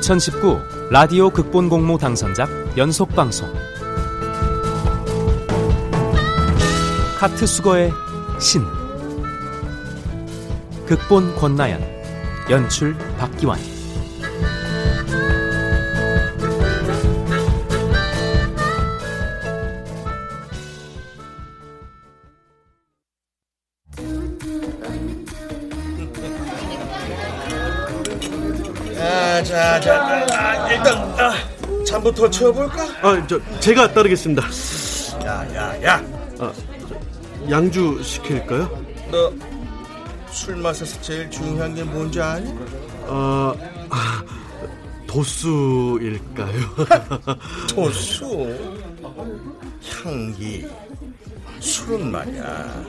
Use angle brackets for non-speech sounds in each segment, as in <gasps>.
2019 라디오 극본 공모 당선작 연속 방송. 카트 수거의 신. 극본 권나연 연출 박기환 자, 자, 아, 일단 아, 잠부터 채워볼까? 아, 저 제가 따르겠습니다. 야, 야, 야, 아, 양주 시킬까요? 너 술 마셔서 제일 중요한 게 뭔지 아니? 아, 아, 도수일까요? <laughs> 도수, 향기, 술은 말이야.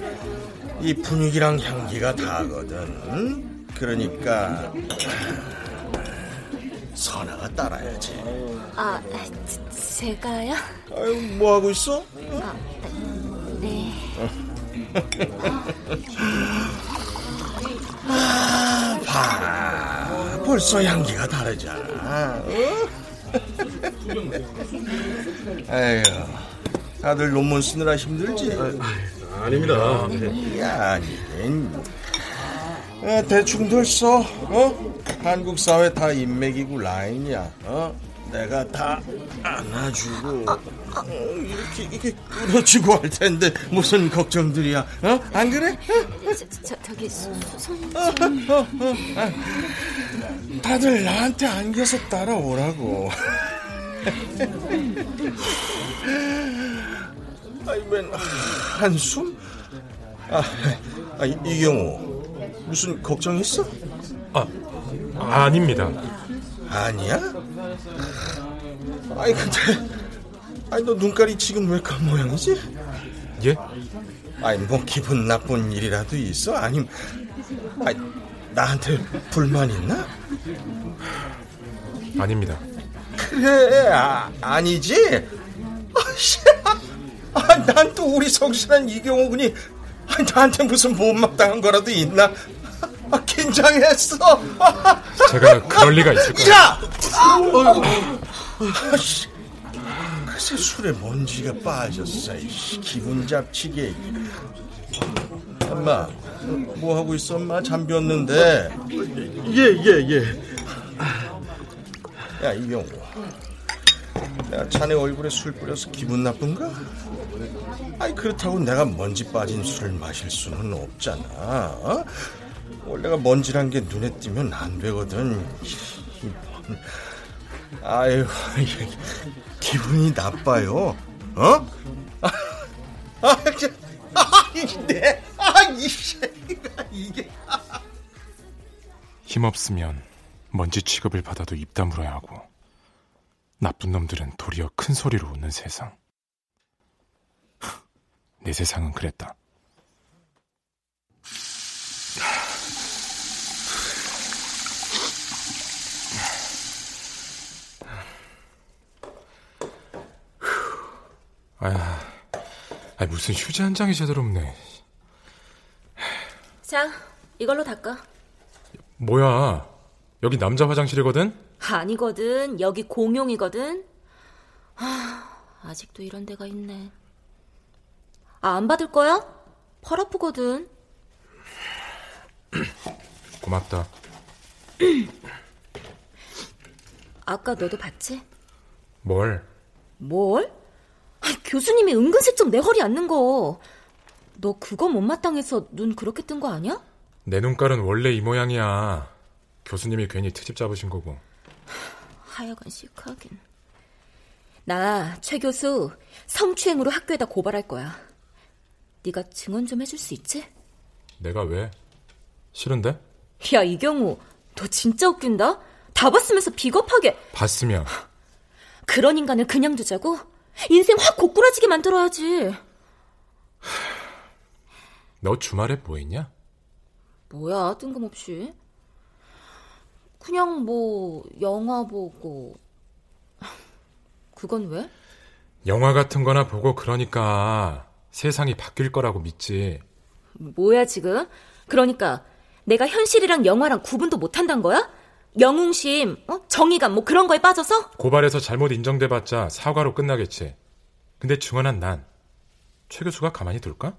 이 분위기랑 향기가 다거든. 응? 그러니까 선아가 따라야지. 아, 제- 제가요? 아유, 뭐 하고 있어? 네. 봐, 벌써 향기가 다르잖아. 어? 에휴, 다들 논문 쓰느라 힘들지? 아 닙니다. 네. 야, 아니 긴. 어, 대충들 써, 어? 한국 사회 다 인맥이고 라인이야, 어? 내가 다 안아주고, 어, 이렇게, 이렇게 끌어주고 할 텐데, 무슨 걱정들이야, 어? 안 그래? 저, 저, 저기, 수- 손, 다들 나한테 안겨서 따라오라고. <laughs> 아이 맨 한숨? 아, 아 이, 이경호 무슨 걱정 있어? 아, 아닙니다. 아니야? 아니 근데 아니 너 눈깔이 지금 왜 그런 모양이지? 예? 아니 뭐 기분 나쁜 일이라도 있어? 아님 아니 나한테 불만 있나? 아닙니다. 그래 아, 아니지? 아씨, 아, 난 또 우리 성실한 이경호 군이 아, 나한테 무슨 못마땅한 거라도 있나? 아, 긴장했어. 제가 그럴 리가 있을까요? 야! 아씨, 글쎄 술에 먼지가 빠졌어. 이씨, 기분 잡치게. 엄마, 뭐 하고 있어? 엄마 잠겼는데. 예, 예, 예. 야 이경우 내가 자네 얼굴에 술 뿌려서 기분 나쁜가? 아니 그렇다고 내가 먼지 빠진 술을 마실 수는 없잖아 어? 원래가 먼지란 게 눈에 띄면 안 되거든 아유 기분이 나빠요 어? 아, 아, 저- 아, 아, 이 이게 힘없으면 먼지 취급을 받아도 입 다물어야 하고 나쁜 놈들은 도리어 큰 소리로 웃는 세상. 내 세상은 그랬다. 아, 아 무슨 휴지 한 장이 제대로 없네. 자, 이걸로 닦아. 뭐야? 여기 남자 화장실이거든? 아니거든. 여기 공용이거든. 아, 아직도 이런 데가 있네. 아, 안 받을 거야? 팔 아프거든. <clears throat> 고맙다. 아까 너도 봤지? 뭘? 뭘? 아, 교수님이 은근슬쩍 내 허리 앉는 거. 너 그거 못마땅해서 눈 그렇게 뜬 거 아니야? 내 눈깔은 원래 이 모양이야. 교수님이 괜히 트집 잡으신 거고. 하여간 시크하긴. 나 최 교수 성추행으로 학교에다 고발할 거야. 네가 증언 좀 해줄 수 있지? 내가 왜? 싫은데? 야 이경우, 너 진짜 웃긴다. 다 봤으면서 비겁하게 봤으면 그런 인간을 그냥 두자고? 인생 확 고꾸라지게 만들어야지. 너 주말에 뭐 했냐? 뭐야 뜬금없이. 그냥 뭐 영화 보고. 그건 왜? 영화 같은 거나 보고 그러니까 세상이 바뀔 거라고 믿지. 뭐야 지금? 그러니까 내가 현실이랑 영화랑 구분도 못 한단 거야? 영웅심, 어? 정의감 뭐 그런 거에 빠져서? 고발해서 잘못 인정돼봤자 사과로 끝나겠지. 근데 증언한 난 최 교수가 가만히 둘까?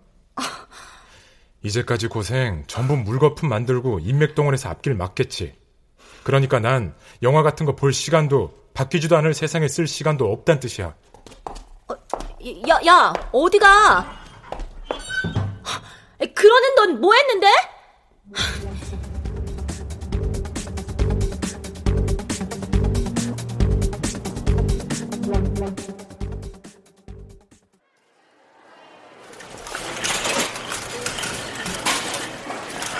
이제까지 고생 전부 물거품 만들고 인맥동원해서 앞길 막겠지. 그러니까 난 영화 같은 거 볼 시간도 바뀌지도 않을 세상에 쓸 시간도 없단 뜻이야. 야, 야, 어디가? 그러는 넌 뭐 했는데?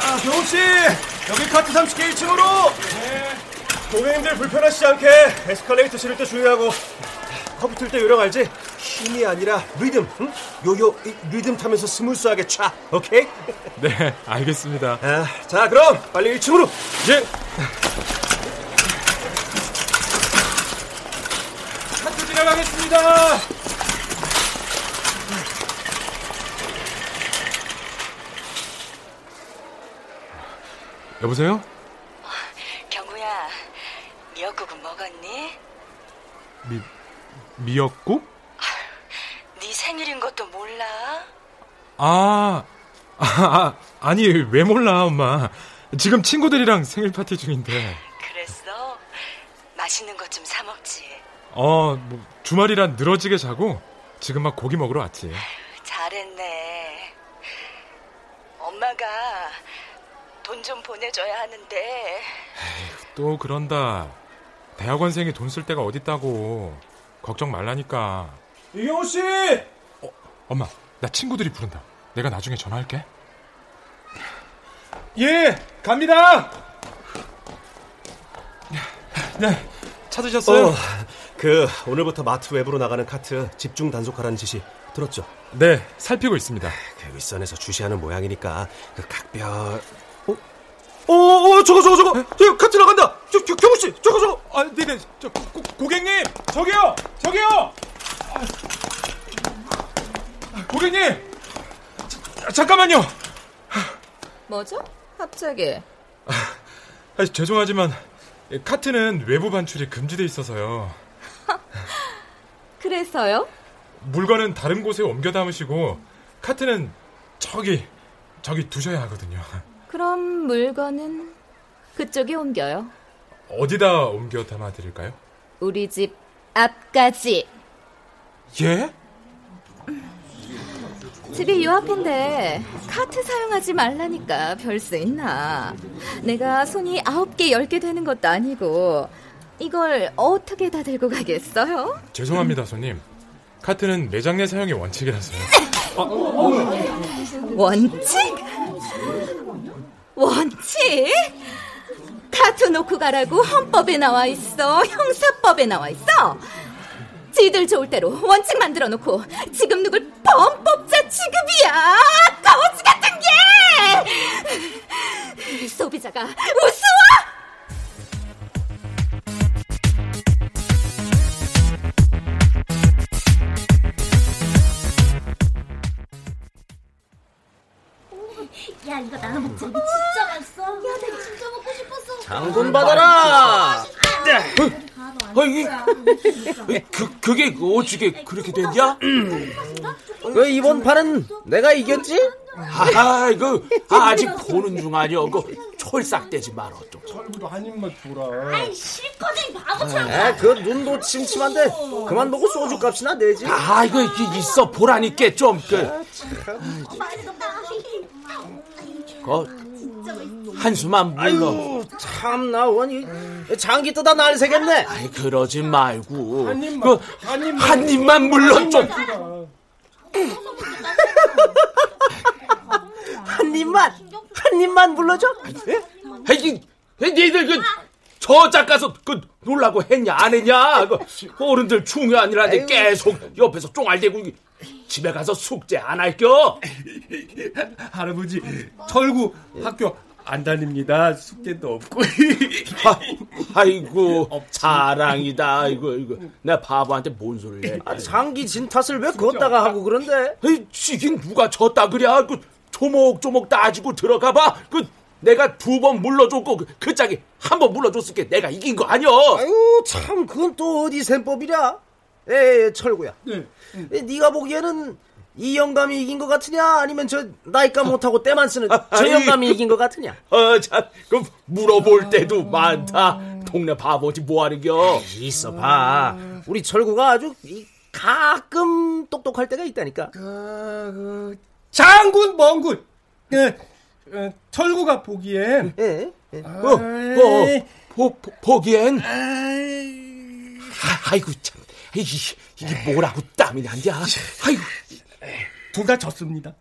아, 경호씨! 여기 카트 30개 1층으로! 네. 고객님들 불편하시지 않게 에스컬레이터 실을 때 주의하고 커브 틀때 요령 알지? 힘이 아니라 리듬, 응? 요요 이, 리듬 타면서 스무스하게 차, 오케이? 네, 알겠습니다. 아, 자, 그럼 빨리 1층으로! 예! 카트 지나가겠습니다! 여보세요? 경우야, 미역국은 먹었니? 미, 미역국? 네 생일인 것도 몰라? 아, 아, 아, 아 니, 왜 몰라, 엄마. 지금 친구들이랑 생일 파티 중인데. 그랬어? 맛있는 것 좀 사 먹지. 어, 뭐, 주말이라 늘어지게 자고, 지금 막 고기 먹으러 왔지. 잘했네. 엄마가 돈 좀 보내줘야 하는데. 또 그런다. 대학원생이 돈 쓸 데가 어딨다고. 걱정 말라니까. 이경호 씨! 어, 엄마, 나 친구들이 부른다. 내가 나중에 전화할게. 예, 갑니다! 네, 찾으셨어요? 어, 그 오늘부터 마트 외부로 나가는 카트 집중 단속하라는 지시 들었죠? 네, 살피고 있습니다. 그 윗선에서 주시하는 모양이니까 그 각별 어? 어, 어, 저거 저거 저거 저 카트 나간다. 저, 저 경호 씨, 저거 저거. 아, 네 네, 저 고, 고객님, 저기요, 저기요. 아, 고객님, 자, 잠깐만요. 뭐죠? 갑자기. 아, 죄송하지만 카트는 외부 반출이 금지돼 있어서요. <laughs> 그래서요? 물건은 다른 곳에 옮겨 담으시고 카트는 저기 저기 두셔야 하거든요. 그럼 물건은 그쪽에 옮겨요. 어디다 옮겨 담아 드릴까요? 우리 집 앞까지. 예? 집이 요 앞인데 카트 사용하지 말라니까 별수 있나. 내가 손이 아홉 개, 열 개 되는 것도 아니고 이걸 어떻게 다 들고 가겠어요? 죄송합니다, 손님. 카트는 매장 내 사용이 원칙이라서요. <laughs> 원칙? 원칙? 카트 놓고 가라고 헌법에 나와 있어. 형사법에 나와 있어. 지들 좋을 대로 원칙 만들어 놓고 지금 누굴 범법자 취급이야. 거지 같은 게! 소비자가 우스워! <gasps> 야 이거 나눠 먹자 이거 진짜 맛있어 야 내가 진짜 먹고 싶었어 장군 받아라. 어, 이게 그 그게 어떻게 그렇게 됐냐? 그 이번 판은 내가 이겼지? 아, 그 아, 아직 보는 중 아니여. 그 철싹대지 말어 좀. 아이 실컷이 바보처럼 에, 그 눈도 침침한데 그만 보고 소주 값이나 내지. 아, 이거 있어 보라니까 좀 그. 맛 그 한숨만 물러. 참나 원이 장기 뜨다 날 새겠네. 아이 그러지 말고 한 입만 그, 한 입만 물러 좀. 한 입만 한 입만 물러줘. 아이 니들 그 저 짝 가서 그 놀라고 했냐 안 했냐? 그 어른들 중요한이라는데 계속 옆에서 쫑알대고 집에 가서 숙제 안 할겨? <laughs> 할아버지, 철구 학교 안 다닙니다. 숙제도 없고. 아, 이고 <laughs> 자랑이다. 이거 이거 내 바보한테 뭔 소리를 해? 아, 장기 진 탓을 왜 걷다가 하고 그런데? 에이, 지긴 누가 졌다 그래? 그 조목조목 따지고 들어가 봐. 그 내가 두 번 물러줬고 그, 그 짝이 한 번 물러줬을 게 내가 이긴 거 아니야. 아유 참 그건 또 어디 셈법이랴? 에 철구야. 네. 에, 네가 보기에는 이 영감이 이긴 것 같으냐? 아니면 저 나이가 못하고 때만 쓰는 저 영감이 이긴 것 같으냐? <laughs> 어 참 그럼 물어볼 때도 많다. 동네 바보지 뭐하는겨? 있어 봐. 우리 철구가 아주 이, 가끔 똑똑할 때가 있다니까. 그, 그, 장군 멍군. 예, 예, 철구가 보기엔. 예. 예. 어, 어, 보, 보, 보기엔. 아이, 아, 이고 참. 이, 이게 뭐라고 땀이 난냐? 아이고. 둘 다 졌습니다.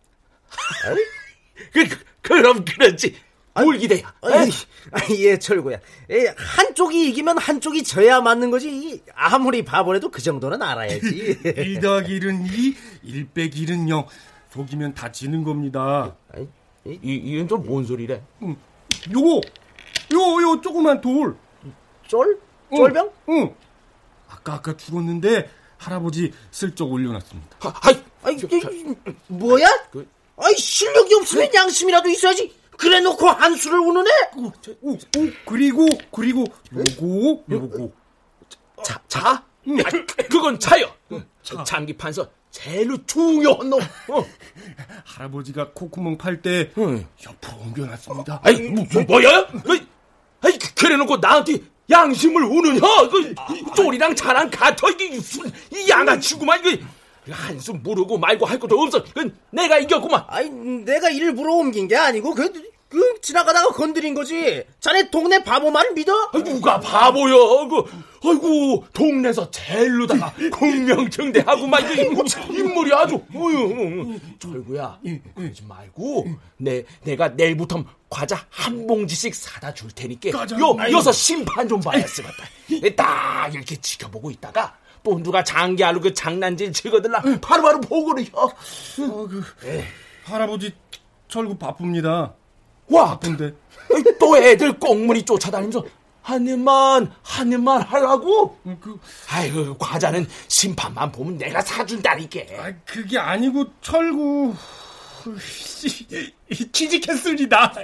그, 그, 그럼 그렇지. 뭘 기대야? 아이, 아이, 예, 철구야. 예, 한쪽이 이기면 한쪽이 져야 맞는 거지. 아무리 바보라도 그 정도는 알아야지. 1 더하기 1은 2, 1 빼기 1은 0. 속이면 다 지는 겁니다. 이, 이건 좀뭔 소리래? 응. 요거, 요, 요, 조그만 돌. 쫄? 쫄병? 응. 응. 아까, 아까 죽었는데, 할아버지 슬쩍 올려놨습니다. 아, 아이, 아이, 저, 저, 뭐야? 그... 아이, 실력이 없으면 양심이라도 있어야지. 그래 놓고 한수를 우는 애? 오, 오, 오, 그리고, 그리고, 요거, 요거. 자, 자? 응. 아, 그건 자요. 자. 장기 판서 제일 중요한 놈. 어. 할아버지가 콧구멍 팔 때, 응. 옆으로 옮겨놨습니다. 아이, 뭐, 뭐야? 아이, 그래 놓고 나한테 양심을 우느냐? 그, 쫄이랑 자랑 같아. 이게 이 양아치구만. 이거. 한숨 무르고 말고 할 것도 없어. 그 내가 이겼구만. 아이, 내가 일부러 옮긴 게 아니고 그, 그 지나가다가 건드린 거지. 자네 동네 바보 말 믿어? 아, 누가 바보야? 그, 아이고 동네에서 제일로다가 공명정대하고만 이게 인물이 아주. 어휴, 철구야, 그러지 말고 내 내가 내일부터 과자 한 봉지씩 사다 줄 테니까 요 여서 심판 좀 봐야 쓰겠다. 딱 이렇게 지켜보고 있다가. 또 누가 장기알로 그 장난질 치거들라 바로바로 보고를 혀. 어, 그, 할아버지 철구 바쁩니다. 와, 바쁜데. 또 애들 꽁무니 쫓아다니면서 한 입만 한 입만 하려고? 그, 아이고 과자는 심판만 보면 내가 사준다니까. 아, 그게 아니고 철구 취직했습니다.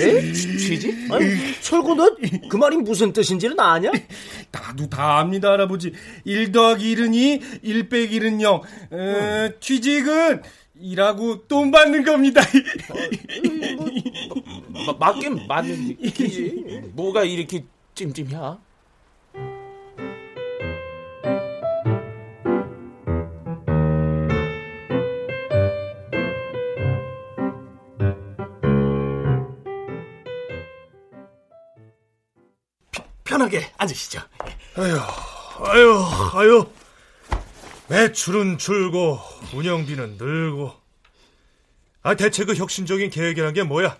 에? 취직? 아니, 철구 너그 말이 무슨 뜻인지는 아냐? 나도 다 압니다, 할아버지. 1 더하기 1은 2, 1 빼기 1은 0. 에, 취직은 일하고 돈 받는 겁니다. 뭐, 맞긴 맞는 얘기지. 뭐가 이렇게 찜찜이야? 편하게 앉으시죠. 아유, 아유, 아유. 매출은 줄고 운영비는 늘고. 아 대체 그 혁신적인 계획이란 게 뭐야?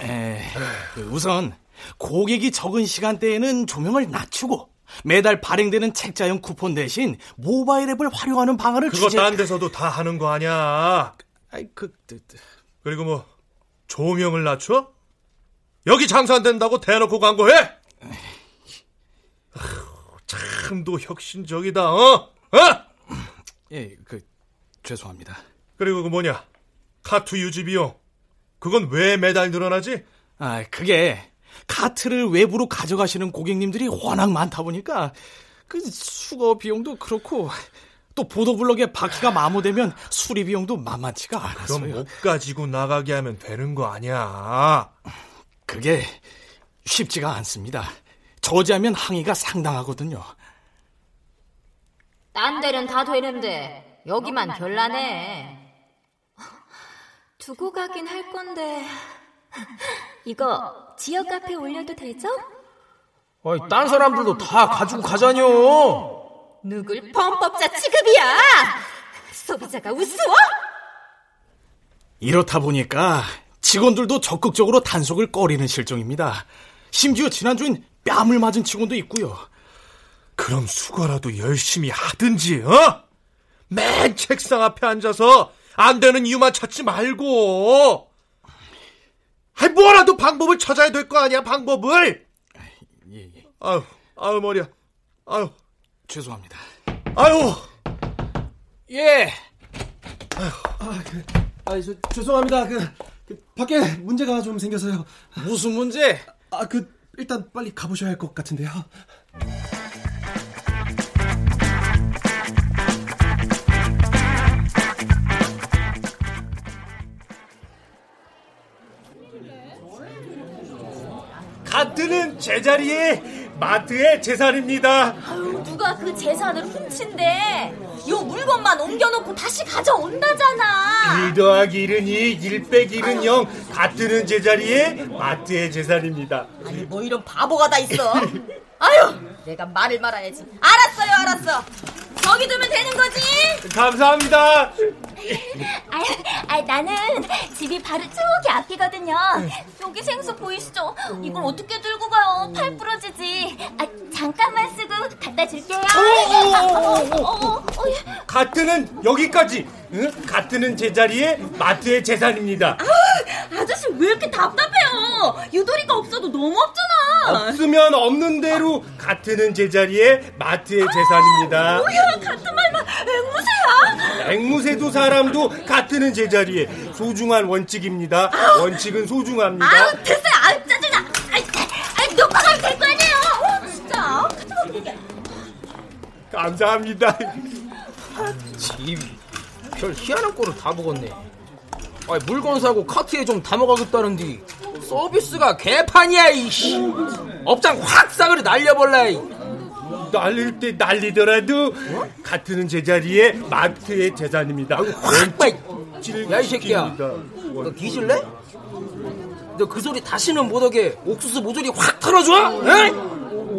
에, 그 우선 고객이 적은 시간대에는 조명을 낮추고 매달 발행되는 책자형 쿠폰 대신 모바일 앱을 활용하는 방안을 그거 주제... 딴 데서도 다 하는 거 아니야? 아이 그, 그, 그... 그리고 뭐 조명을 낮춰? 여기 장사 안 된다고 대놓고 광고해? 참도 혁신적이다, 어? 어? 예, 그 죄송합니다. 그리고 그 뭐냐? 카투 유지 비용. 그건 왜 매달 늘어나지? 아, 그게 카트를 외부로 가져가시는 고객님들이 워낙 많다 보니까 그 수거 비용도 그렇고 또 보도블럭에 바퀴가 마모되면 수리 비용도 만만치가 않았어요. 그럼 못 가지고 나가게 하면 되는 거 아니야? 그게 쉽지가 않습니다. 저지하면 항의가 상당하거든요. 딴 데는 다 되는데 여기만 별나네. 두고 가긴 할 건데 이거 지역 카페에 올려도 되죠? 아이, 딴 사람들도 다 가지고 가자뇨. 누굴 범법자 취급이야? 소비자가 우스워? 이렇다 보니까 직원들도 적극적으로 단속을 꺼리는 실정입니다. 심지어 지난주엔 뺨을 맞은 직원도 있고요. 그럼 수고라도 열심히 하든지, 어? 맨 책상 앞에 앉아서 안 되는 이유만 찾지 말고. 아이, 뭐라도 방법을 찾아야 될 거 아니야, 방법을. 예, 예. 아유, 아유, 머리야. 아유. 죄송합니다. 아유. 예. 아유. 아, 그, 아, 저, 죄송합니다. 그, 그 밖에 문제가 좀 생겨서요. 무슨 문제? 아, 그 일단 빨리 가보셔야 할 것 같은데요. 가트는 제자리에 마트의 재산입니다. 아유, 누가 그 재산을 훔친대? 요 물건만 옮겨놓고 다시 가져온다잖아. 1 더하기 1은 2, 1 빼기 1은 0. 가트는 제자리에 마트의 재산입니다. 아니, 뭐 이런 바보가 다 있어. 아유, 내가 말을 말아야지. 알았어요, 알았어. 저기 두면 되는 거지? 감사합니다. 아, 아, 나는 집이 바로 저기 앞이거든요. 여기 생수 보이시죠? 이걸 어떻게 들고 가요? 팔 부러지지. 아, 잠깐만 쓰고 갖다 줄게요. 어, 어, 어, 가트는 여기까지. 응? 가트는 제자리에 마트의 재산입니다. 아, 아저씨 왜 이렇게 답답해요? 유도리가 없어도 너무 없잖아. 없으면 없는 대로 가트는 제자리에 마트의 재산입니다. 뭐야, 같은 말만 앵무새야? 앵무새도 사람도 가트는 제자리에 소중한 원칙입니다. 원칙은 소중합니다. 아우, 됐어요. 아우, 짜증나. 아이, 아이, 놓고 가면 될 거 아니에요. 어, 진짜. 같은. 감사합니다. 집. 별 희한한 꼴을 다 먹었네. 아니, 물건 사고 카트에 좀 담아가겠다는디 서비스가 개판이야 이씨. 업장 확 싸그리 날려볼라. 이. 날릴 때 날리더라도 가트는 제자리에 마트의 재산입니다. 야이 새끼야. 너 뒤질래? 너 그 소리 다시는 못하게 옥수수 모조리 확 털어줘. 에?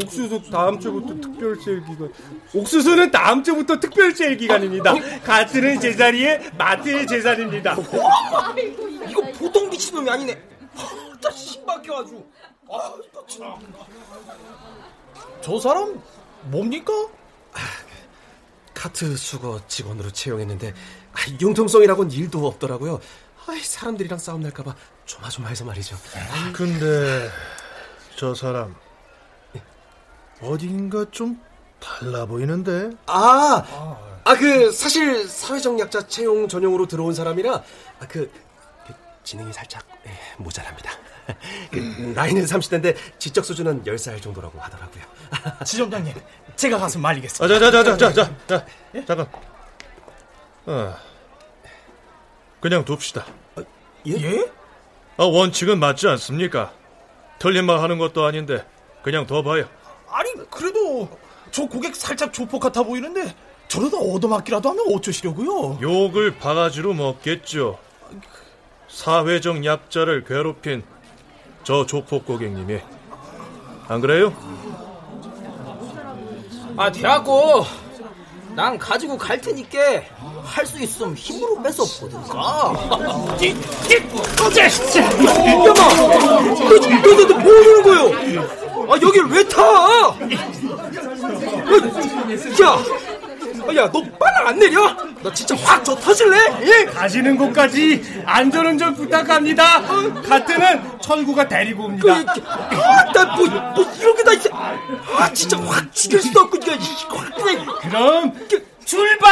옥수수 다음 주부터 특별 세일 기간. 옥수수는 다음 주부터 특별 세일 기간입니다. 가트는 제자리에 마트의 재산입니다. 이거 보통 미친놈이 아니네. 나 신박해 아주. 아, 나 참. 저 사람 뭡니까? 카트 수거 직원으로 채용했는데 아, 융통성이라고는 일도 없더라고요. 아이, 사람들이랑 싸움 날까봐 조마조마해서 말이죠. 근데 저 사람 어딘가 좀 달라 보이는데? 아, 아 그 사실 사회적 약자 채용 전용으로 들어온 사람이라 아, 그, 그 지능이 살짝 예, 모자랍니다. 그, 나이는 30대인데 지적 수준은 10살 정도라고 하더라고요. <laughs> 지점장님, 제가 가서 말리겠습니다. 아, 자, 자, 자, 자, 자, 자, 자, 잠깐. 아, 그냥 둡시다. 예? 아, 원칙은 맞지 않습니까? 틀린 말 하는 것도 아닌데 그냥 둬봐요. 아니 그래도 저 고객 살짝 조폭 같아 보이는데 저러다 얻어맞기라도 하면 어쩌시려고요? 욕을 바가지로 먹겠죠. 사회적 약자를 괴롭힌 저 조폭 고객님이 안 그래요? 아 돼갖고 난 가지고 갈 테니까 할 수 있으면 힘으로 뺏어 보든가. 어제 야마, 너너너 너, 뭐 하는 거요? 아 여길 왜 타? 야, 야, 너 바나 안 내려? 너 진짜 확 저 터질래? 예, 가시는 곳까지 안전운전 부탁합니다. 가트는 철구가 데리고 옵니다. 아, 나 뭐 뭐 이런 게 다. 아, 진짜 확 죽일 수도 없고 그냥 확 그냥. 그럼 출발!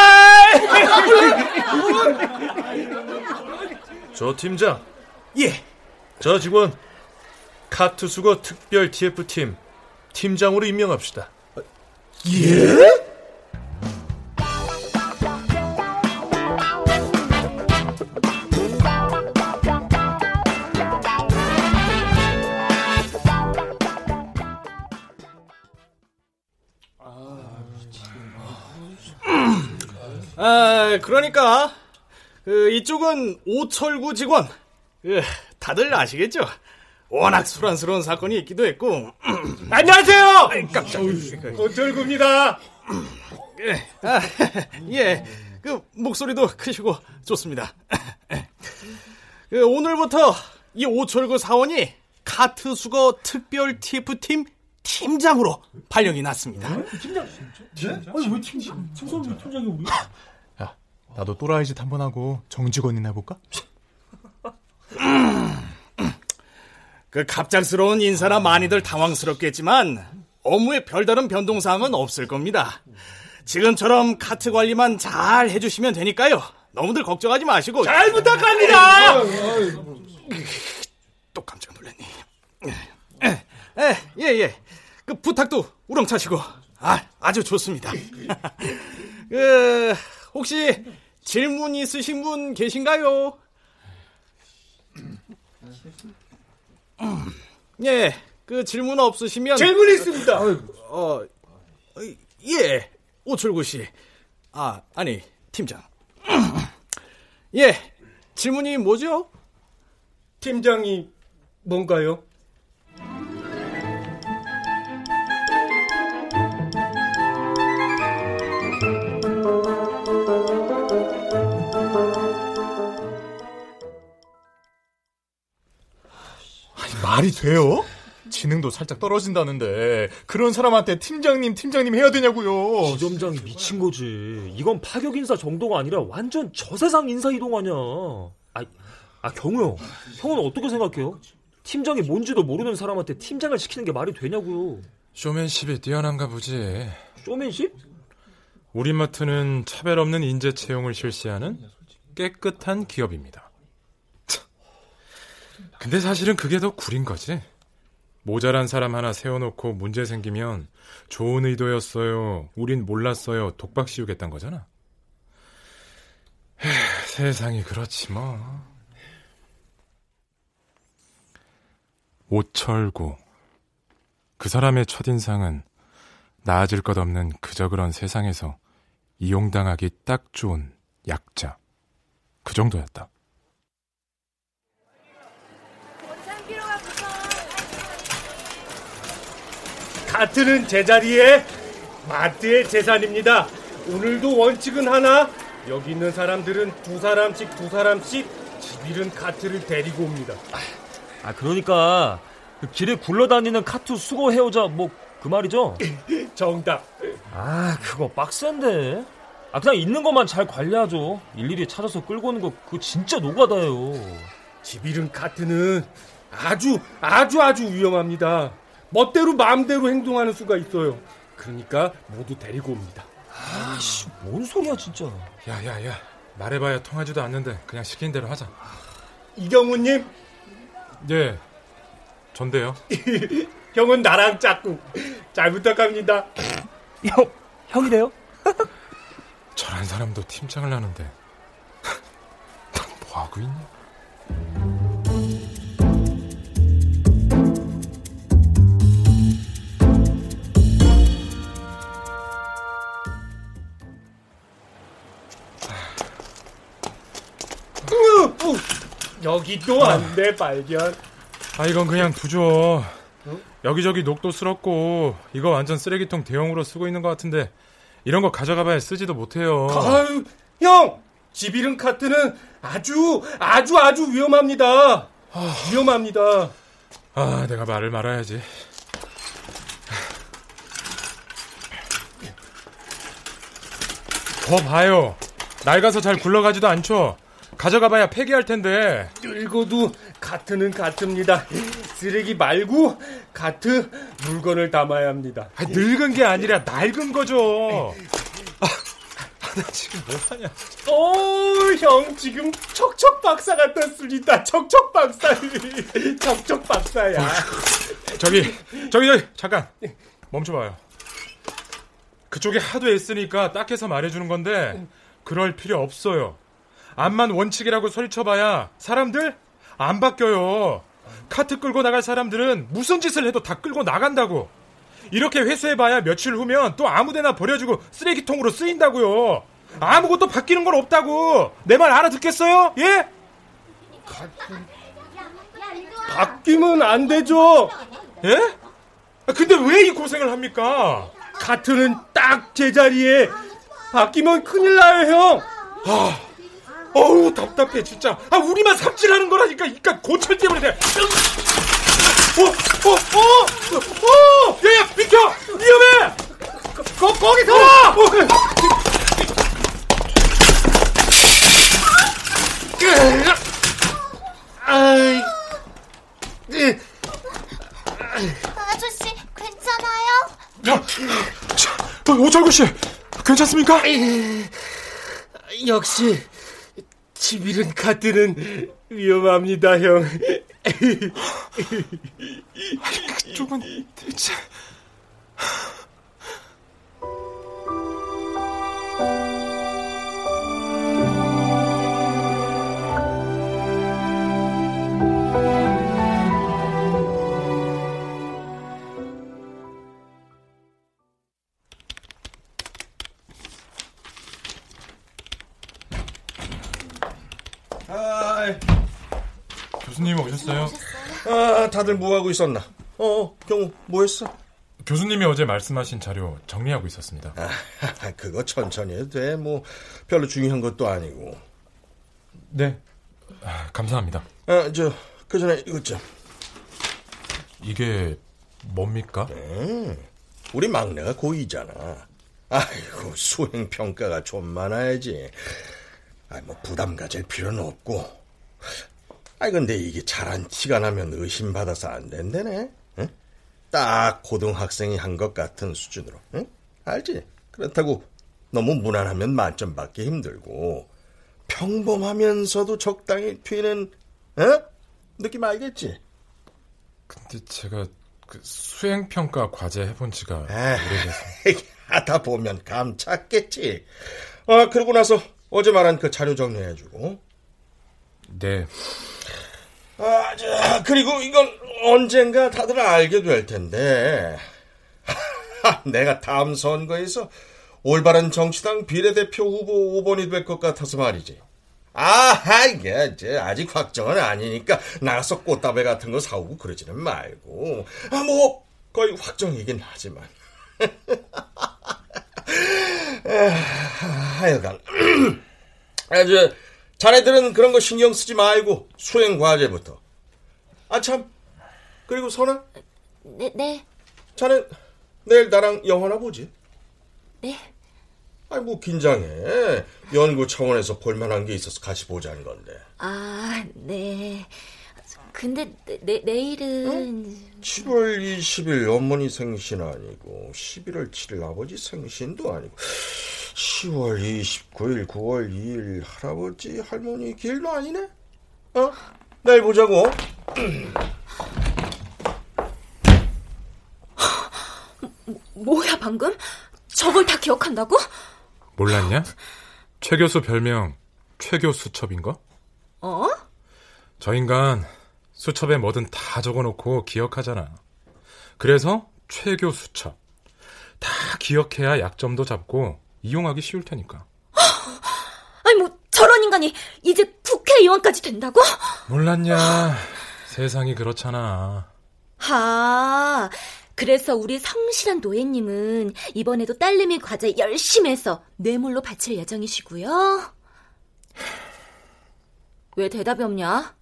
저 팀장. 예. 저 직원 카트 수거 특별 TF팀 팀장으로 임명합시다. 예? 아, 그러니까 그, 이쪽은 오철구 직원. 그, 다들 아시겠죠? 워낙 소란스러운 사건이 있기도 했고. <clears throat> 안녕하세요. 깜짝. 오철구입니다. 예, 아, <laughs> 예, 그 목소리도 크시고 좋습니다. <clears throat> 그, 오늘부터 이 오철구 사원이 카트 수거 특별 TF팀 팀장으로 발령이 났습니다. 팀장? 아니 왜 팀장? 청소년 팀장이 우리? <clears throat> 야, 나도 또라이 짓 한번 하고 정직원이나 해볼까? 그 갑작스러운 인사라 많이들 당황스럽겠지만 업무에 별다른 변동사항은 없을 겁니다. 지금처럼 카트 관리만 잘 해주시면 되니까요. 너무들 걱정하지 마시고 잘 부탁합니다. 또 깜짝 놀랐니? 예, 예, 예. 그 부탁도 우렁차시고 아, 아주 좋습니다. <laughs> 그 혹시 질문 있으신 분 계신가요? 음, 예, 그 질문 없으시면 질문 있습니다. 어, 어, 예, 오철구 씨. 아, 아니 팀장. 예, 질문이 뭐죠? 팀장이 뭔가요? 말이 돼요? 지능도 살짝 떨어진다는데 그런 사람한테 팀장님 팀장님 해야 되냐고요. 지점장이 미친 거지. 이건 파격 인사 정도가 아니라 완전 저세상 인사 이동 아니야. 아, 아 경우 형, 형은 어떻게 생각해요? 팀장이 뭔지도 모르는 사람한테 팀장을 시키는 게 말이 되냐고요. 쇼맨십이 뛰어난가 보지. 쇼맨십? 우리 마트는 차별 없는 인재 채용을 실시하는 깨끗한 기업입니다. 참. 근데 사실은 그게 더 구린 거지. 모자란 사람 하나 세워놓고 문제 생기면 좋은 의도였어요. 우린 몰랐어요. 독박 씌우겠단 거잖아. 에휴, 세상이 그렇지 뭐. 오철구. 그 사람의 첫인상은 나아질 것 없는 그저 그런 세상에서 이용당하기 딱 좋은 약자. 그 정도였다. 카트는 제자리에 마트의 재산입니다. 오늘도 원칙은 하나. 여기 있는 사람들은 두 사람씩 두 사람씩 집 잃은 카트를 데리고 옵니다. 아 그러니까 그 길에 굴러다니는 카트 수거 해오자 뭐 그 말이죠? <laughs> 정답. 아 그거 빡센데. 아 그냥 있는 것만 잘 관리하죠. 일일이 찾아서 끌고 오는 거 그거 진짜 노가다예요. 집 잃은 카트는 아주 아주 아주 위험합니다. 멋대로 마음대로 행동하는 수가 있어요. 그러니까 모두 데리고 옵니다. 아씨, 뭔 소리야 진짜. 야야야, 말해봐야 통하지도 않는데 그냥 시킨 대로 하자. 이경우님. 예, 전데요. <laughs> 형은 나랑 짝꿍. 잘 부탁합니다. <laughs> 형, 형이래요? <laughs> 저런 사람도 팀장을 하는데 넌 뭐하고 있냐? 여기도 안돼 발견. 아 이건 그냥 두죠. 여기저기 녹도 쓸었고 이거 완전 쓰레기통 대용으로 쓰고 있는 것 같은데 이런 거 가져가봐야 쓰지도 못해요. 아유, 형! 집 잃은 카트는 아주 아주 아주 위험합니다. 위험합니다. 아 내가 말을 말아야지. 더 봐요. 낡아서 잘 굴러가지도 않죠. 가져가봐야 폐기할 텐데. 늙어도 카트는 카트입니다. 쓰레기 말고 카트 물건을 담아야 합니다. 아, 늙은 게 아니라 낡은 거죠. 아, 나 지금 뭐하냐? 오, 형 지금 척척 박사가 떴습니다. 척척 박사, <laughs> 척척 박사야. 저기, 저기, 저기, 잠깐 멈춰봐요. 그쪽에 하도 애쓰니까 딱해서 말해주는 건데 그럴 필요 없어요. 암만 원칙이라고 소리쳐봐야 사람들 안 바뀌어요. 카트 끌고 나갈 사람들은 무슨 짓을 해도 다 끌고 나간다고. 이렇게 회수해봐야 며칠 후면 또 아무데나 버려주고 쓰레기통으로 쓰인다고요. 아무것도 바뀌는 건 없다고. 내 말 알아듣겠어요? 예? 바뀌면 안 되죠. 예? 아, 근데 왜 이 고생을 합니까? 카트는 딱 제자리에 바뀌면 큰일 나요, 형. 아, 어우 답답해 진짜. 아 우리만 삽질하는 거라니까. 이까 고철 때문에 내가. 어, 어, 어, 어, 야야 비켜 위험해. 거, 거기 서. 아이. 아저씨 괜찮아요? 어, 오철구 씨 괜찮습니까? 역시 집 잃은 카트는 위험합니다, 형. 그쪽은 대체... 아, 다들 뭐 하고 있었나? 어, 경우 뭐 했어? 교수님이 어제 말씀하신 자료 정리하고 있었습니다. 아, <laughs> 그거 천천히 해도 돼. 뭐 별로 중요한 것도 아니고. 네, 아, 감사합니다. 아, 저, 그 전에 이것 좀. 이게 뭡니까? 네, 우리 막내가 고2잖아. 아이고, 수행 평가가 좀 많아야지. 아, 뭐 부담 가질 필요는 없고. 아이, 근데 이게 잘한 티가 나면 의심받아서 안 된다네. 응? 딱 고등학생이 한 것 같은 수준으로. 응? 알지? 그렇다고 너무 무난하면 만점 받기 힘들고 평범하면서도 적당히 튀는 어? 느낌 알겠지? 근데 제가 그 수행평가 과제 해본 지가 오래돼서 하다 <laughs> 보면 감 찾겠지. 아, 그러고 나서 어제 말한 그 자료 정리해주고. 네. 아, 자, 그리고 이건 언젠가 다들 알게 될 텐데. <laughs> 내가 다음 선거에서 올바른 정치당 비례대표 후보 5번이 될 것 같아서 말이지. 아, 이게 이제 아직 확정은 아니니까 나가서 꽃다발 같은 거 사오고 그러지는 말고. 아, 뭐 거의 확정이긴 하지만. <laughs> 하여간 <clears throat> 아주 자네들은 그런 거 신경 쓰지 말고 수행 과제부터. 아 참. 그리고 선아, 네, 네, 자네 내일 나랑 영화나 보지? 네. 아니 뭐 긴장해. 연구 차원에서 볼 만한 게 있어서 같이 보자는 건데. 아, 네. 근데 내, 내, 내일은 7월 20일 어머니 생신 아니고 11월 7일 아버지 생신도 아니고 10월 29일 9월 2일 할아버지 할머니 길도 아니네. 어? 내일 보자고. <clears throat> 뭐야 방금? 저걸 다 기억한다고? 몰랐냐? 최 교수 별명 최 교 수첩인 거? 어? 저 인간 수첩에 뭐든 다 적어놓고 기억하잖아. 그래서 최 교 수첩. 다 기억해야 약점도 잡고 이용하기 쉬울 테니까. <gasps> 아니 뭐 저런 인간이 이제 국회의원까지 된다고? <gasps> 몰랐냐? 세상이 그렇잖아. 아, 그래서 우리 성실한 노예님은 이번에도 딸내미 과제 열심히 해서 뇌물로 바칠 예정이시고요. <sighs> 왜 대답이 없냐?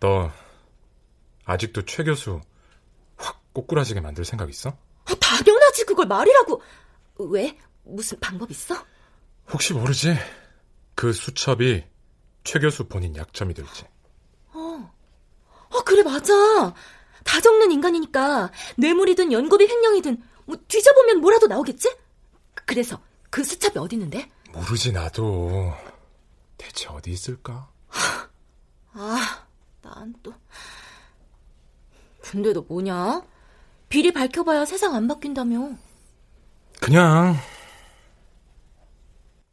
너 아직도 최 교수 확 꼬꾸라지게 만들 생각 있어? 아, 당연하지 그걸 말이라고. 왜? 무슨 방법 있어? 혹시 모르지? 그 수첩이 최 교수 본인 약점이 될지. 어. 어, 그래, 맞아. 다 적는 인간이니까 뇌물이든 연구비 횡령이든 뭐 뒤져보면 뭐라도 나오겠지? 그래서 그 수첩이 어디 있는데? 모르지 나도. 대체 어디 있을까? 아, 난 또. 근데 너 뭐냐? 비리 밝혀봐야 세상 안 바뀐다며. 그냥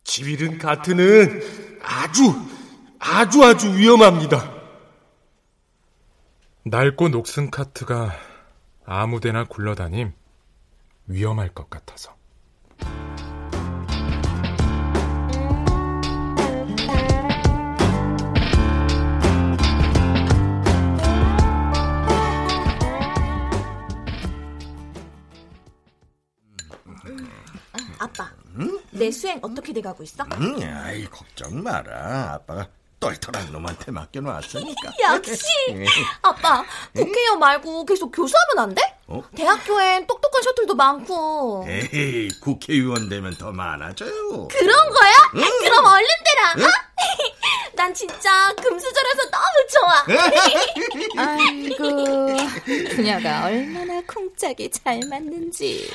집 잃은 카트는 아주 아주 아주 위험합니다. 낡고 녹슨 카트가 아무데나 굴러다님 위험할 것 같아서. 아빠, 내 수행 어떻게 돼가고 있어? 음, 아이 걱정 마라. 아빠가 똘똘한 놈한테 맡겨놨으니까. <laughs> 역시! <laughs> 아빠, 국회의원 말고 계속 교수하면 안 돼? 어? 대학교엔 똑똑한 셔틀도 많고. 에이, 국회의원 되면 더 많아져요. 그런 거야? 음. 그럼 얼른 되라. 응? 어? <laughs> 난 진짜 금수저라서 너무 좋아. 아이고, 그녀가 얼마나 쿵짝이 잘 맞는지.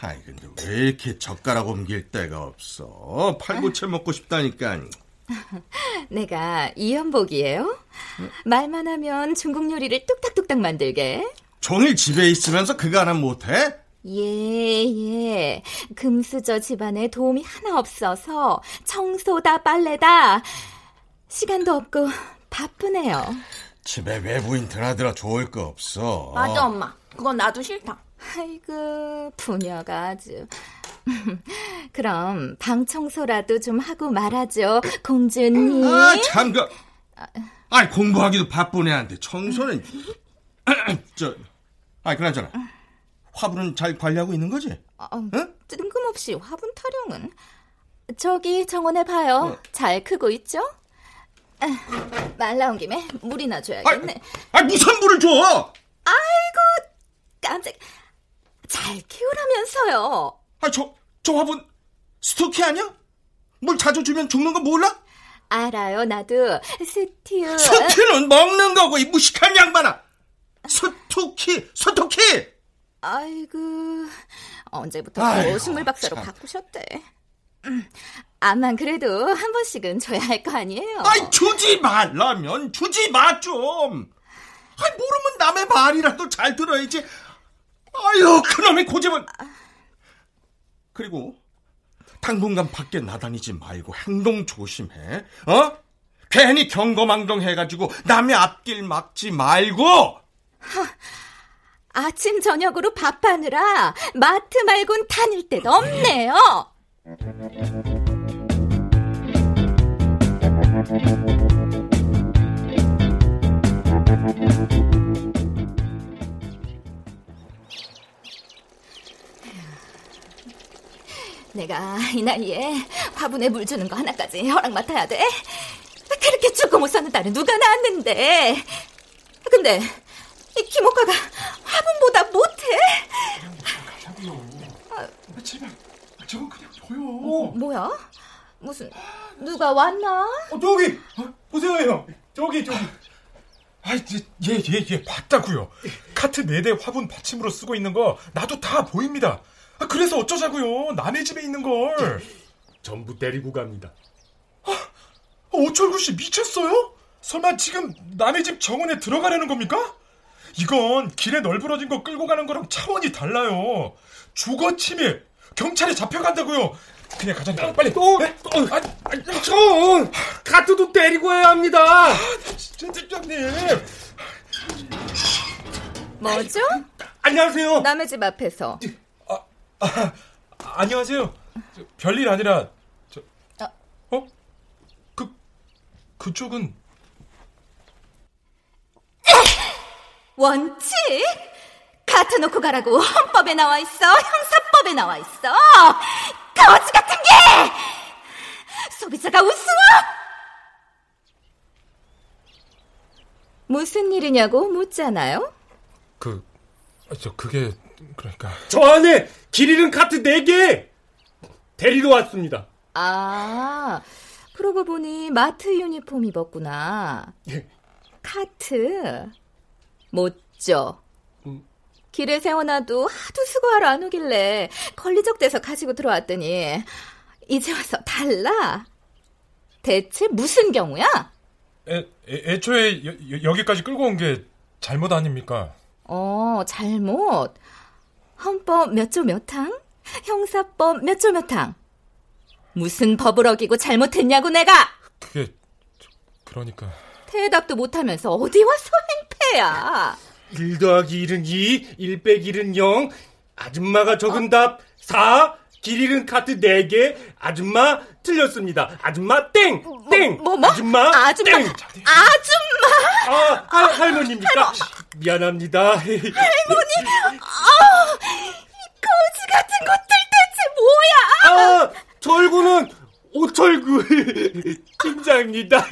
아이 근데 왜 이렇게 젓가락 옮길 데가 없어? 팔보채 먹고 싶다니까. <laughs> 내가 이연복이에요. 말만 하면 중국 요리를 뚝딱뚝딱 만들게. 종일 집에 있으면서 그거 하나 못해? 예, 예. 금수저 집안에 도움이 하나 없어서 청소다 빨래다. 시간도 없고 바쁘네요. 집에 외부인 드나들어 좋을 거 없어. 맞아, 엄마. 그건 나도 싫다. 아이고, 부녀가 아주. <laughs> 그럼 방 청소라도 좀 하고 말하죠, 공주님. 아, 참, 그. 아이, 공부하기도 바쁜 애한테 청소는. <clears throat> 저, 아이, 그나저나. 화분은 잘 관리하고 있는 거지? 어, 뜬금없이 화분 타령은. 저기 정원해봐요. 어. 잘 크고 있죠? 아, 말 나온 김에 물이나 줘야겠네. 아, 무슨 물을 줘? 아이고, 깜짝. 잘 키우라면서요. 아, 저, 저 화분 스투키 아니야? 물 자주 주면 죽는 거 몰라? 알아요, 나도. 스튜. 스튜는 먹는 거고, 이 무식한 양반아! 스투키, 스투키! 아이고, 언제부터 아이고, 식물 박사로 참. 바꾸셨대. 음, 암만 그래도 한 번씩은 줘야 할 거 아니에요? 아이, 주지 말라면 주지 마, 좀! 아이, 모르면 남의 말이라도 잘 들어야지. 아유, 그놈의 고집은. 그리고, 당분간 밖에 나다니지 말고 행동 조심해. 어? 괜히 경거망동 해가지고 남의 앞길 막지 말고! 하, 아침 저녁으로 밥하느라 마트 말곤 다닐 데도 없네요. 내가 이 나이에 화분에 물 주는 거 하나까지 허락 맡아야 돼? 그렇게 죽고 못 사는 딸은 누가 낳았는데? 근데 이 김옥화가 화분보다 못해? 아, 제발 저건 그냥 보여. 뭐, 뭐야? 무슨 누가 왔나? 어, 저기 어, 보세요 형. 저기 저기. 아이, 얘, 얘, 얘, 봤다고요. 카트 4대 화분 받침으로 쓰고 있는 거 나도 다 보입니다. 아, 그래서 어쩌자고요. 남의 집에 있는 걸. 전부 데리고 갑니다. 아, 오철구 씨 미쳤어요? 설마 지금 남의 집 정원에 들어가려는 겁니까? 이건 길에 널브러진 거 끌고 가는 거랑 차원이 달라요. 주거 침입. 경찰에 잡혀간다고요. 그냥 가자니까 빨리. 또, 네? 또, 아, 아, 저 카트도 때리고 해야 합니다. 아, 진짜 팀장님. 뭐죠? 안녕하세요. 남의 집 앞에서. 아, 아 안녕하세요. 저, 별일 아니라 저, 어? 그 그쪽은 원칙? 카트 놓고 가라고 헌법에 나와 있어. 형사법에 나와 있어. 거지 같은 게! 소비자가 우스워! 무슨 일이냐고 묻잖아요? 그, 저, 그게, 그러니까. 저 안에 길 잃은 카트 4개! 데리러 왔습니다. 아, 그러고 보니 마트 유니폼 입었구나. 예. 카트. 못죠. 길에 세워놔도 하도 수고하러 안 오길래 걸리적대서 가지고 들어왔더니 이제 와서 달라. 대체 무슨 경우야? 애, 애, 애초에 여, 기까지 끌고 온 게 잘못 아닙니까? 어, 잘못. 헌법 몇 조 몇 항? 형사법 몇 조 몇 항? 무슨 법을 어기고 잘못했냐고 내가! 그게 그러니까 대답도 못하면서 어디 와서 행패야? 1 더하기 1은 2, 1 빼기 1은 0. 아줌마가 적은 어? 답 4. 길 잃은 카트 4개. 아줌마 틀렸습니다. 아줌마 땡! 뭐, 땡! 뭐, 뭐? 아줌마 아줌마 땡! 아줌마! 아, 할, 할머니입니까? 할머... 미안합니다. 할머니! 아, 거지 같은 것들 대체 뭐야? 아, 절구는 오철구 팀장입니다.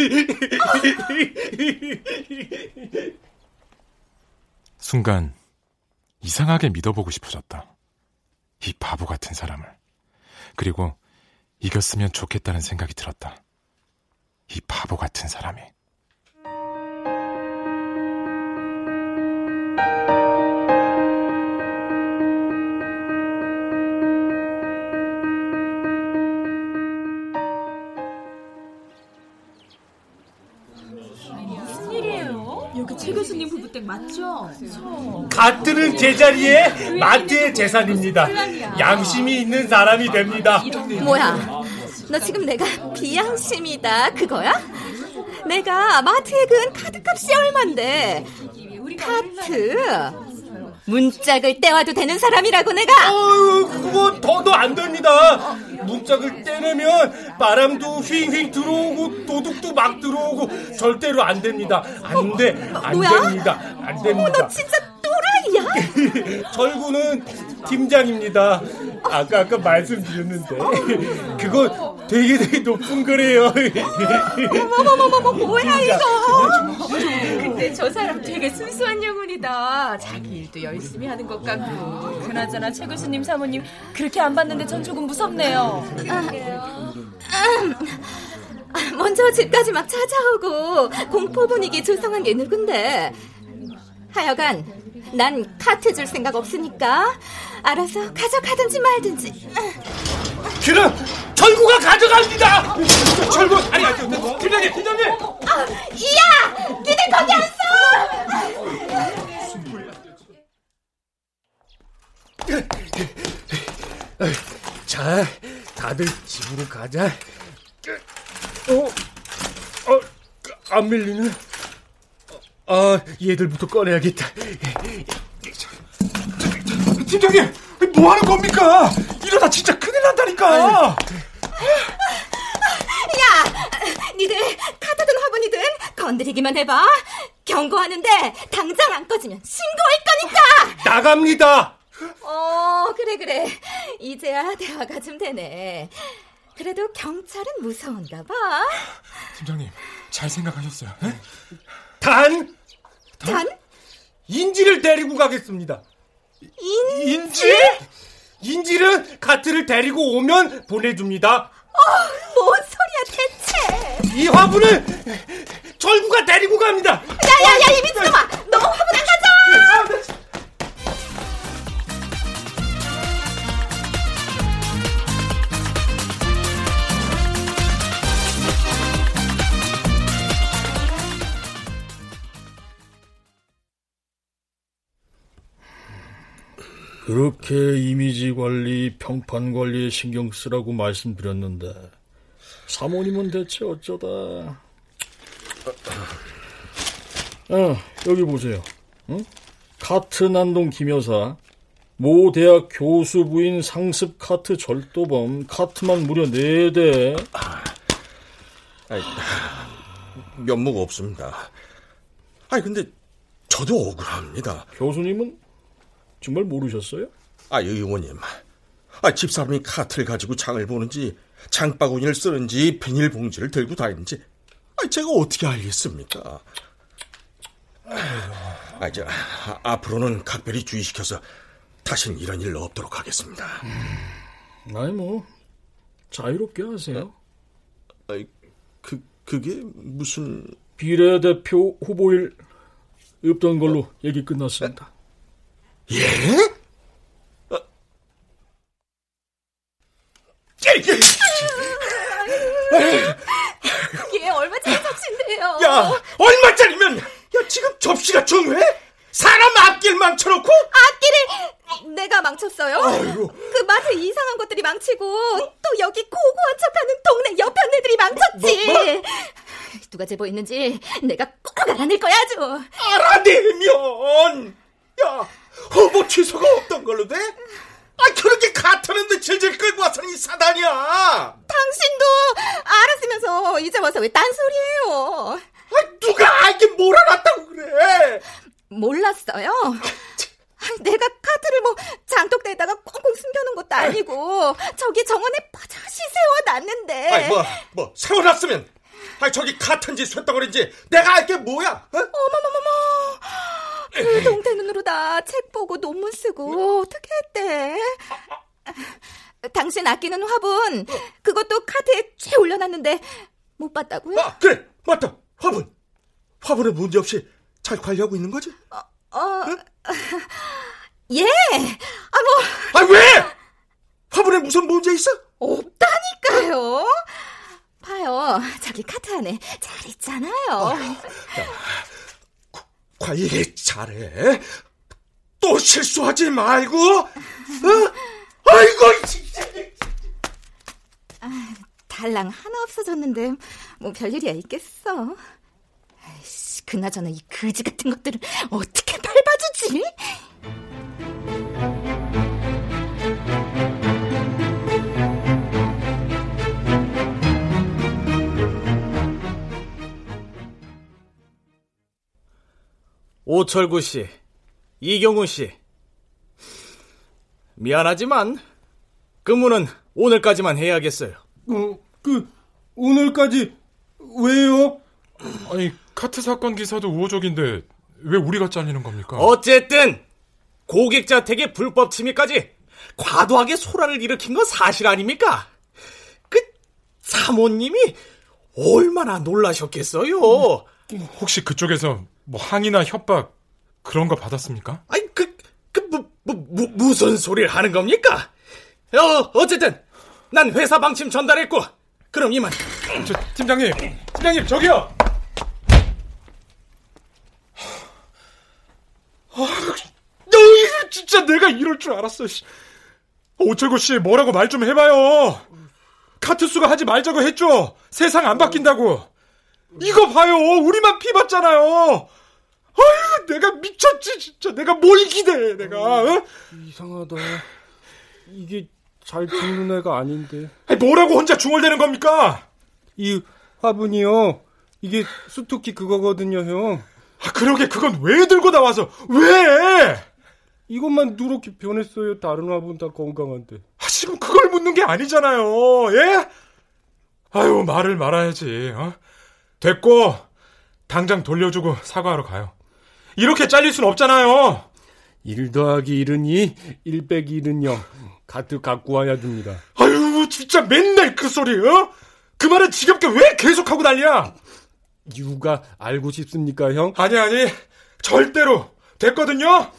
순간 이상하게 믿어보고 싶어졌다. 이 바보 같은 사람을. 그리고 이겼으면 좋겠다는 생각이 들었다. 이 바보 같은 사람이. 댁 맞죠? 카트는 제자리에 마트의 재산입니다. 양심이 있는 사람이 됩니다. 뭐야? 너 지금 내가 비양심이다 그거야? 내가 마트에 그은 카드값이 얼만데 카트 문짝을 떼와도 되는 사람이라고 내가 어휴, 그거 더도 안 됩니다. 문짝을 떼내면 바람도 휘잉휘잉 들어오고 도둑도 막 들어오고 절대로 안 됩니다. 안 돼, 안 뭐야? 됩니다. 안 됩니다. 어, 너 진짜 또라이야? <laughs> 철구는 팀장입니다. 아까 아까 말씀드렸는데 그거 되게 되게 높은 거래요. 어머머머머 뭐야 이거? 근데 저 사람 되게 순수한 영혼이다. 자기 일도 열심히 하는 것 같고. 그나저나 최 교수님 사모님 그렇게 안 봤는데 전 조금 무섭네요. 아, 먼저 집까지 막 찾아오고 공포 분위기 조성한 게 누군데? 하여간 난 카트 줄 생각 없으니까 알아서 가져가든지 말든지. 그럼 철구가 가져갑니다. 철구 아니 아니 팀장님 팀장님. 아, 이야, 니들 거기 앉어! 자, 다들 집으로 가자. 어, 어, 안 밀리네. 아, 얘들부터 꺼내야겠다. 팀장님, 뭐 하는 겁니까? 이러다 진짜 큰일 난다니까. 야, 니들 카드든 화분이든 건드리기만 해봐. 경고하는데 당장 안 꺼지면 신고할 거니까. 나갑니다. 어, 그래 그래. 이제야 대화가 좀 되네. 그래도 경찰은 무서운가 봐. 팀장님, 잘 생각하셨어요? 에? 단, 단? 인지를 데리고 가겠습니다. 인지? 인지는 카트를 데리고 오면 보내줍니다. 어, 뭔 소리야 대체? 이 화분을 철구가 데리고 갑니다. 야야야 이 미친놈아, 너 화분 안 가져! 그렇게 이미지 관리, 평판 관리에 신경 쓰라고 말씀드렸는데 사모님은 대체 어쩌다 아, 여기 보세요. 응? 카트 난동 김여사 모 대학 교수 부인 상습 카트 절도범 카트만 무려 4대 아이, 면목 없습니다. 아니 근데 저도 억울합니다. 교수님은 정말 모르셨어요? 아 의원님, 아 집사람이 카트를 가지고 장을 보는지 장바구니를 쓰는지 비닐봉지를 들고 다니는지 아 제가 어떻게 알겠습니까? 아, 저, 아, 앞으로는 각별히 주의시켜서 다신 이런 일 없도록 하겠습니다. 아니 뭐 자유롭게 하세요. 아이, 그 그게 무슨 비례대표 후보일 없던 걸로 얘기 끝났습니다. 예? 그게 얼마짜리 접시인데요? 야, 얼마짜리면 야 지금 접시가 중요해? 사람 앞길 망쳐놓고? 앞길을 내가 망쳤어요? 아이고. 그 마트 이상한 것들이 망치고 또 여기 고고한 척하는 동네 옆에 애들이 망쳤지. 뭐, 뭐? 누가 제보 있는지 내가 꼭 알아낼 거야 아주. 알아내면 야 후보 취소가 없던 걸로 돼? 아 그렇게 가타는데 질질 끌고 와서는 이 사단이야. 당신도 알았으면서 이제 와서 왜 딴소리예요? 아, 누가 알게 뭘 알았다고 그래? 몰랐어요. 내가 카드를 뭐 장독대에다가 꽁꽁 숨겨놓은 것도 아니고 저기 정원에 버젓이 세워놨는데. 아니 뭐뭐 세워놨으면 아니 저기 같은지 쇳덩어리인지 내가 알게 뭐야? 어? 어머머머머. 그 동태 눈으로 다 책 보고 논문 쓰고 어떻게 했대? 당신 아끼는 화분 그것도 카드에 쫙 올려놨는데 못 봤다고요? 아 그래 맞다 화분 화분에 문제 없이 잘 관리하고 있는 거지? 어, <laughs> 예. 아 뭐. 아 왜? 화분에 무슨 문제 있어? 없다니까요. 봐요, 저기 카트 안에 잘 있잖아요. 어, 아이, 잘해. 또 실수하지 말고, 어? 아이고. 아, 달랑 하나 없어졌는데 뭐 별일이야 있겠어. 그나저나 이 그지 같은 것들을 어떻게 밟아주지? 오철구 씨, 이경훈 씨. 미안하지만 근무는 오늘까지만 해야겠어요. 어, 그 오늘까지 왜요? 아니 카트 사건 기사도 우호적인데 왜 우리가 잘리는 겁니까? 어쨌든 고객 자택에 불법 침입까지 과도하게 소란을 일으킨 건 사실 아닙니까? 그 사모님이 얼마나 놀라셨겠어요. 혹시 그쪽에서 뭐 항의나 협박 그런 거 받았습니까? 아니 그, 그 뭐, 뭐, 뭐, 무슨 소리를 하는 겁니까? 어, 어쨌든 난 회사 방침 전달했고 그럼 이만. 저 팀장님, 팀장님 저기요. 아, 너 진짜 내가 이럴 줄 알았어. 오철구 씨 뭐라고 말 좀 해봐요. 카트수가 하지 말자고 했죠. 세상 안 바뀐다고. 이거 봐요. 우리만 피 받잖아요. 아유, 내가 미쳤지, 진짜. 내가 뭘 기대해, 내가. 어? 이상하다. 이게 잘 듣는 애가 아닌데. 아니, 뭐라고 혼자 중얼대는 겁니까? 이 화분이요. 이게 수투키 그거거든요, 형. 아, 그러게 그건 왜 들고 나와서 왜? 이것만 누렇게 변했어요. 다른 화분 다 건강한데. 아, 지금 그걸 묻는 게 아니잖아요. 예? 아유, 말을 말아야지. 어? 됐고 당장 돌려주고 사과하러 가요. 이렇게 잘릴 순 없잖아요. 1 더하기 1은 2, 1 빼기 1은 0. 가트 갖고 와야 됩니다. 아유, 진짜 맨날 그 소리, 어? 그 말은 지겹게 왜 계속하고 난리야? 이유가 알고 싶습니까, 형? 아니, 아니. 절대로. 됐거든요?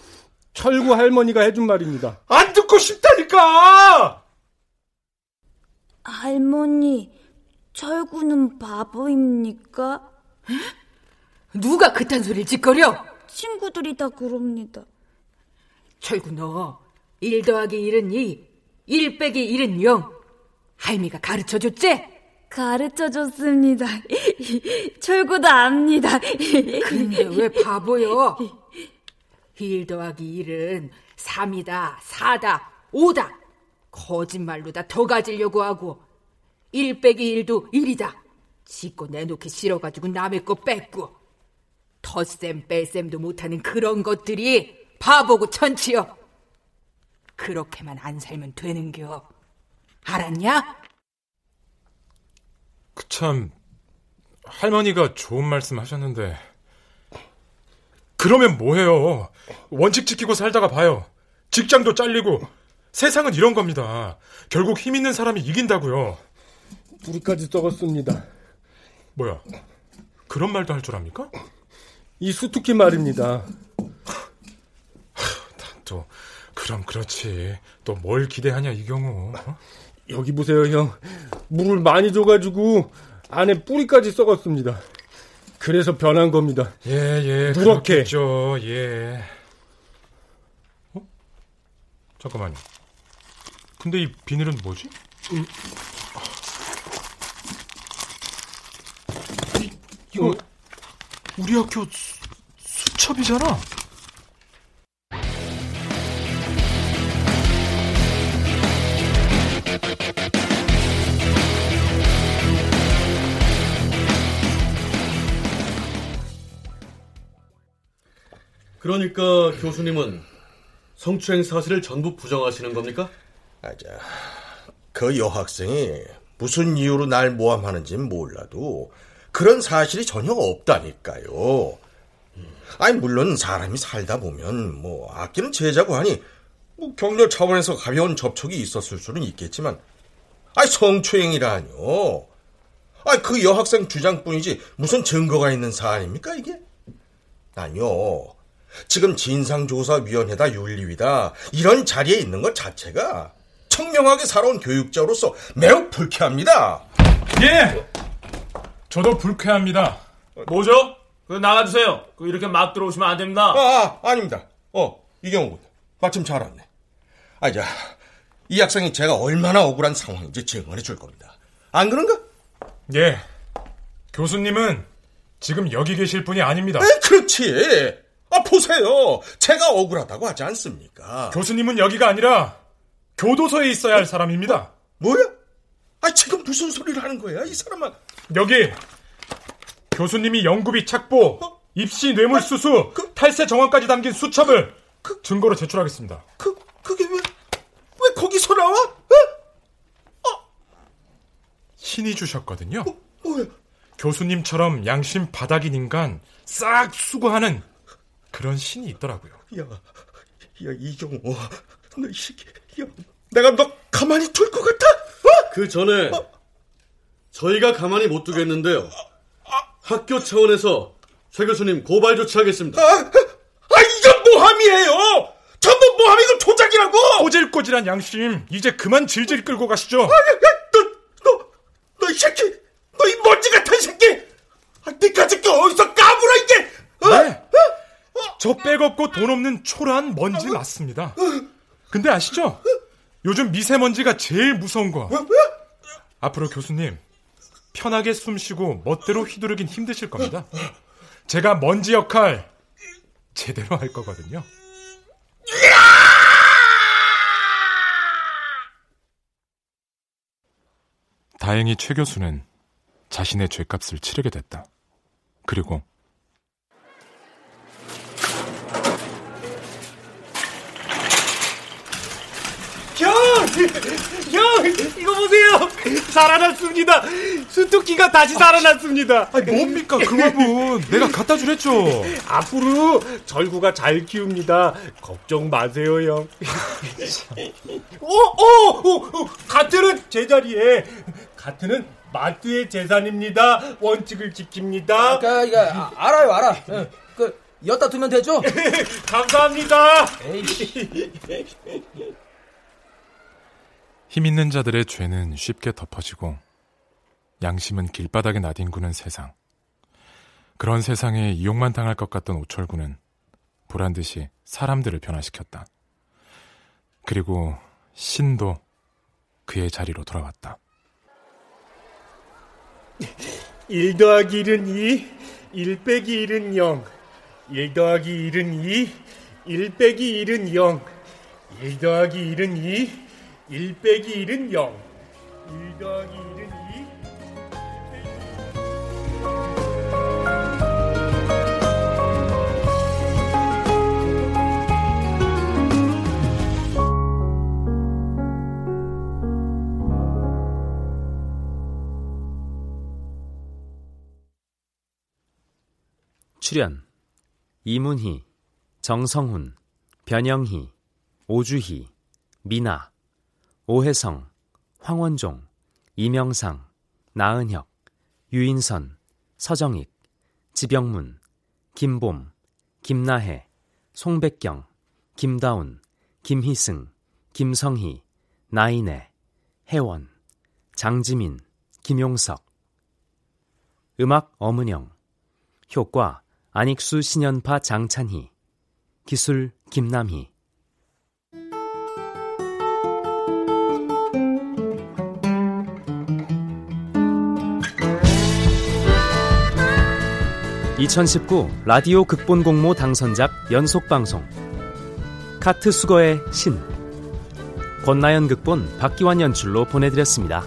철구 할머니가 해준 말입니다. 안 듣고 싶다니까! 할머니, 철구는 바보입니까? 누가 그딴 소리를 짓거려? 친구들이 다 그럽니다. 철구 너, 1 더하기 1은 2, 1 빼기 1은 0. 할미가 가르쳐 줬지? 가르쳐 줬습니다. 철구도 압니다. 근데 왜 바보요? 1 더하기 1은 3이다, 4다, 5다. 거짓말로 다 더 가지려고 하고 1 빼기 1도 1이다. 짓고 내놓기 싫어가지고 남의 거 뺏고 덧셈 뺄셈도 못하는 그런 것들이 바보고 천치여. 그렇게만 안 살면 되는겨. 알았냐? 그 참 할머니가 좋은 말씀 하셨는데 그러면 뭐해요? 원칙 지키고 살다가 봐요. 직장도 잘리고 세상은 이런 겁니다. 결국 힘 있는 사람이 이긴다고요. 우리까지 썩었습니다. 뭐야? 그런 말도 할 줄 압니까? 이 수투키 말입니다. 또 그럼 그렇지. 또 뭘 기대하냐 이 경우. 어? 여기 보세요, 형. 물을 많이 줘가지고 안에 뿌리까지 썩었습니다. 그래서 변한 겁니다. 예, 예. 누렇게. 그렇겠죠. 예. 어? 잠깐만요. 근데 이 비닐은 뭐지? 음. 이거 우리 학교 수, 수첩이잖아. 그러니까 교수님은 성추행 사실을 전부 부정하시는 겁니까? 아자, 그 여학생이 무슨 이유로 날 모함하는지는 몰라도 그런 사실이 전혀 없다니까요. 아니 물론 사람이 살다 보면 뭐 아끼는 제자고 하니 뭐 격려 차원에서 가벼운 접촉이 있었을 수는 있겠지만 아니 성추행이라뇨. 아니 그 여학생 주장뿐이지 무슨 증거가 있는 사안입니까 이게? 아니요. 지금 진상조사위원회다 윤리위다 이런 자리에 있는 것 자체가 청명하게 살아온 교육자로서 매우 불쾌합니다. 예. 저도 불쾌합니다. 뭐죠? 그 나가주세요. 그 이렇게 막 들어오시면 안 됩니다. 아, 아 아닙니다. 어, 이경훈. 마침 잘 왔네. 아, 자, 이 학생이 제가 얼마나 억울한 상황인지 증언해 줄 겁니다. 안 그런가? 예. 교수님은 지금 여기 계실 분이 아닙니다. 에, 그렇지. 아, 보세요. 제가 억울하다고 하지 않습니까? 교수님은 여기가 아니라 교도소에 있어야 할 사람입니다. 뭐야? 아, 지금 무슨 소리를 하는 거야, 이 사람아? 여기 교수님이 연구비 착보, 입시 뇌물 수수, 탈세 정황까지 담긴 수첩을 증거로 제출하겠습니다. 그, 그게 왜, 왜 거기서 나와? 어? 신이 주셨거든요. 뭐야? 교수님처럼 양심 바닥인 인간 싹 수거하는 그런 신이 있더라고요. 야, 야 이경호, 너이 새끼, 야, 내가 너 가만히 둘 것 같아? 어? 그 전에 저희가 가만히 못 두겠는데요. 학교 차원에서 최 교수님 고발 조치하겠습니다. 아, 아 이건 모함이에요. 전부 모함이고 조작이라고. 꼬질꼬질한 양심 이제 그만 질질 끌고 가시죠. 아, 너너너 너 이 새끼, 너 이 먼지 같은 새끼. 아, 니까지 게 어디서 까불어 이게? 어? 네. 저 백없고 돈 없는 초라한 먼지 맞습니다. 근데 아시죠? 요즘 미세먼지가 제일 무서운 거. 앞으로 교수님 편하게 숨 쉬고 멋대로 휘두르긴 힘드실 겁니다. 제가 먼지 역할 제대로 할 거거든요. 다행히 최 교수는 자신의 죄값을 치르게 됐다. 그리고 형! 형! 이거 보세요! 살아났습니다! 수토끼가 다시 살아났습니다! 아니, 뭡니까, 그 화분! 내가 갖다 주랬죠! 앞으로 절구가 잘 키웁니다. 걱정 마세요, 형. <laughs> 어, 어, 어, 어, 가트는 제자리에. 가트는 마트의 재산입니다. 원칙을 지킵니다. 아, 그, 이거, 아, 알아요, 알아. 응. 그, 엿다 두면 되죠? <laughs> 감사합니다! 힘 있는 자들의 죄는 쉽게 덮어지고 양심은 길바닥에 나뒹구는 세상. 그런 세상에 이용만 당할 것 같던 오철구는 보란 듯이 사람들을 변화시켰다. 그리고 신도 그의 자리로 돌아왔다. 1 더하기 1은 2, 1 빼기 1은 0. 1 더하기 1은 2, 1 빼기 1은 0. 1 더하기 1은 2, 1 빼기 1은 0. 1 더하기 1은 2. 출연 이문희, 정성훈, 변영희, 오주희, 미나, 오혜성, 황원종, 이명상, 나은혁, 유인선, 서정익, 지병문, 김봄, 김나혜, 송백경, 김다운, 김희승, 김성희, 나인애, 혜원, 장지민, 김용석. 음악 엄은영. 효과 안익수 신연파 장찬희. 기술 김남희 (2019) 라디오 극본 공모 당선작 연속 방송 카트 수거의 신 권나연 극본 박기환 연출로 보내드렸습니다.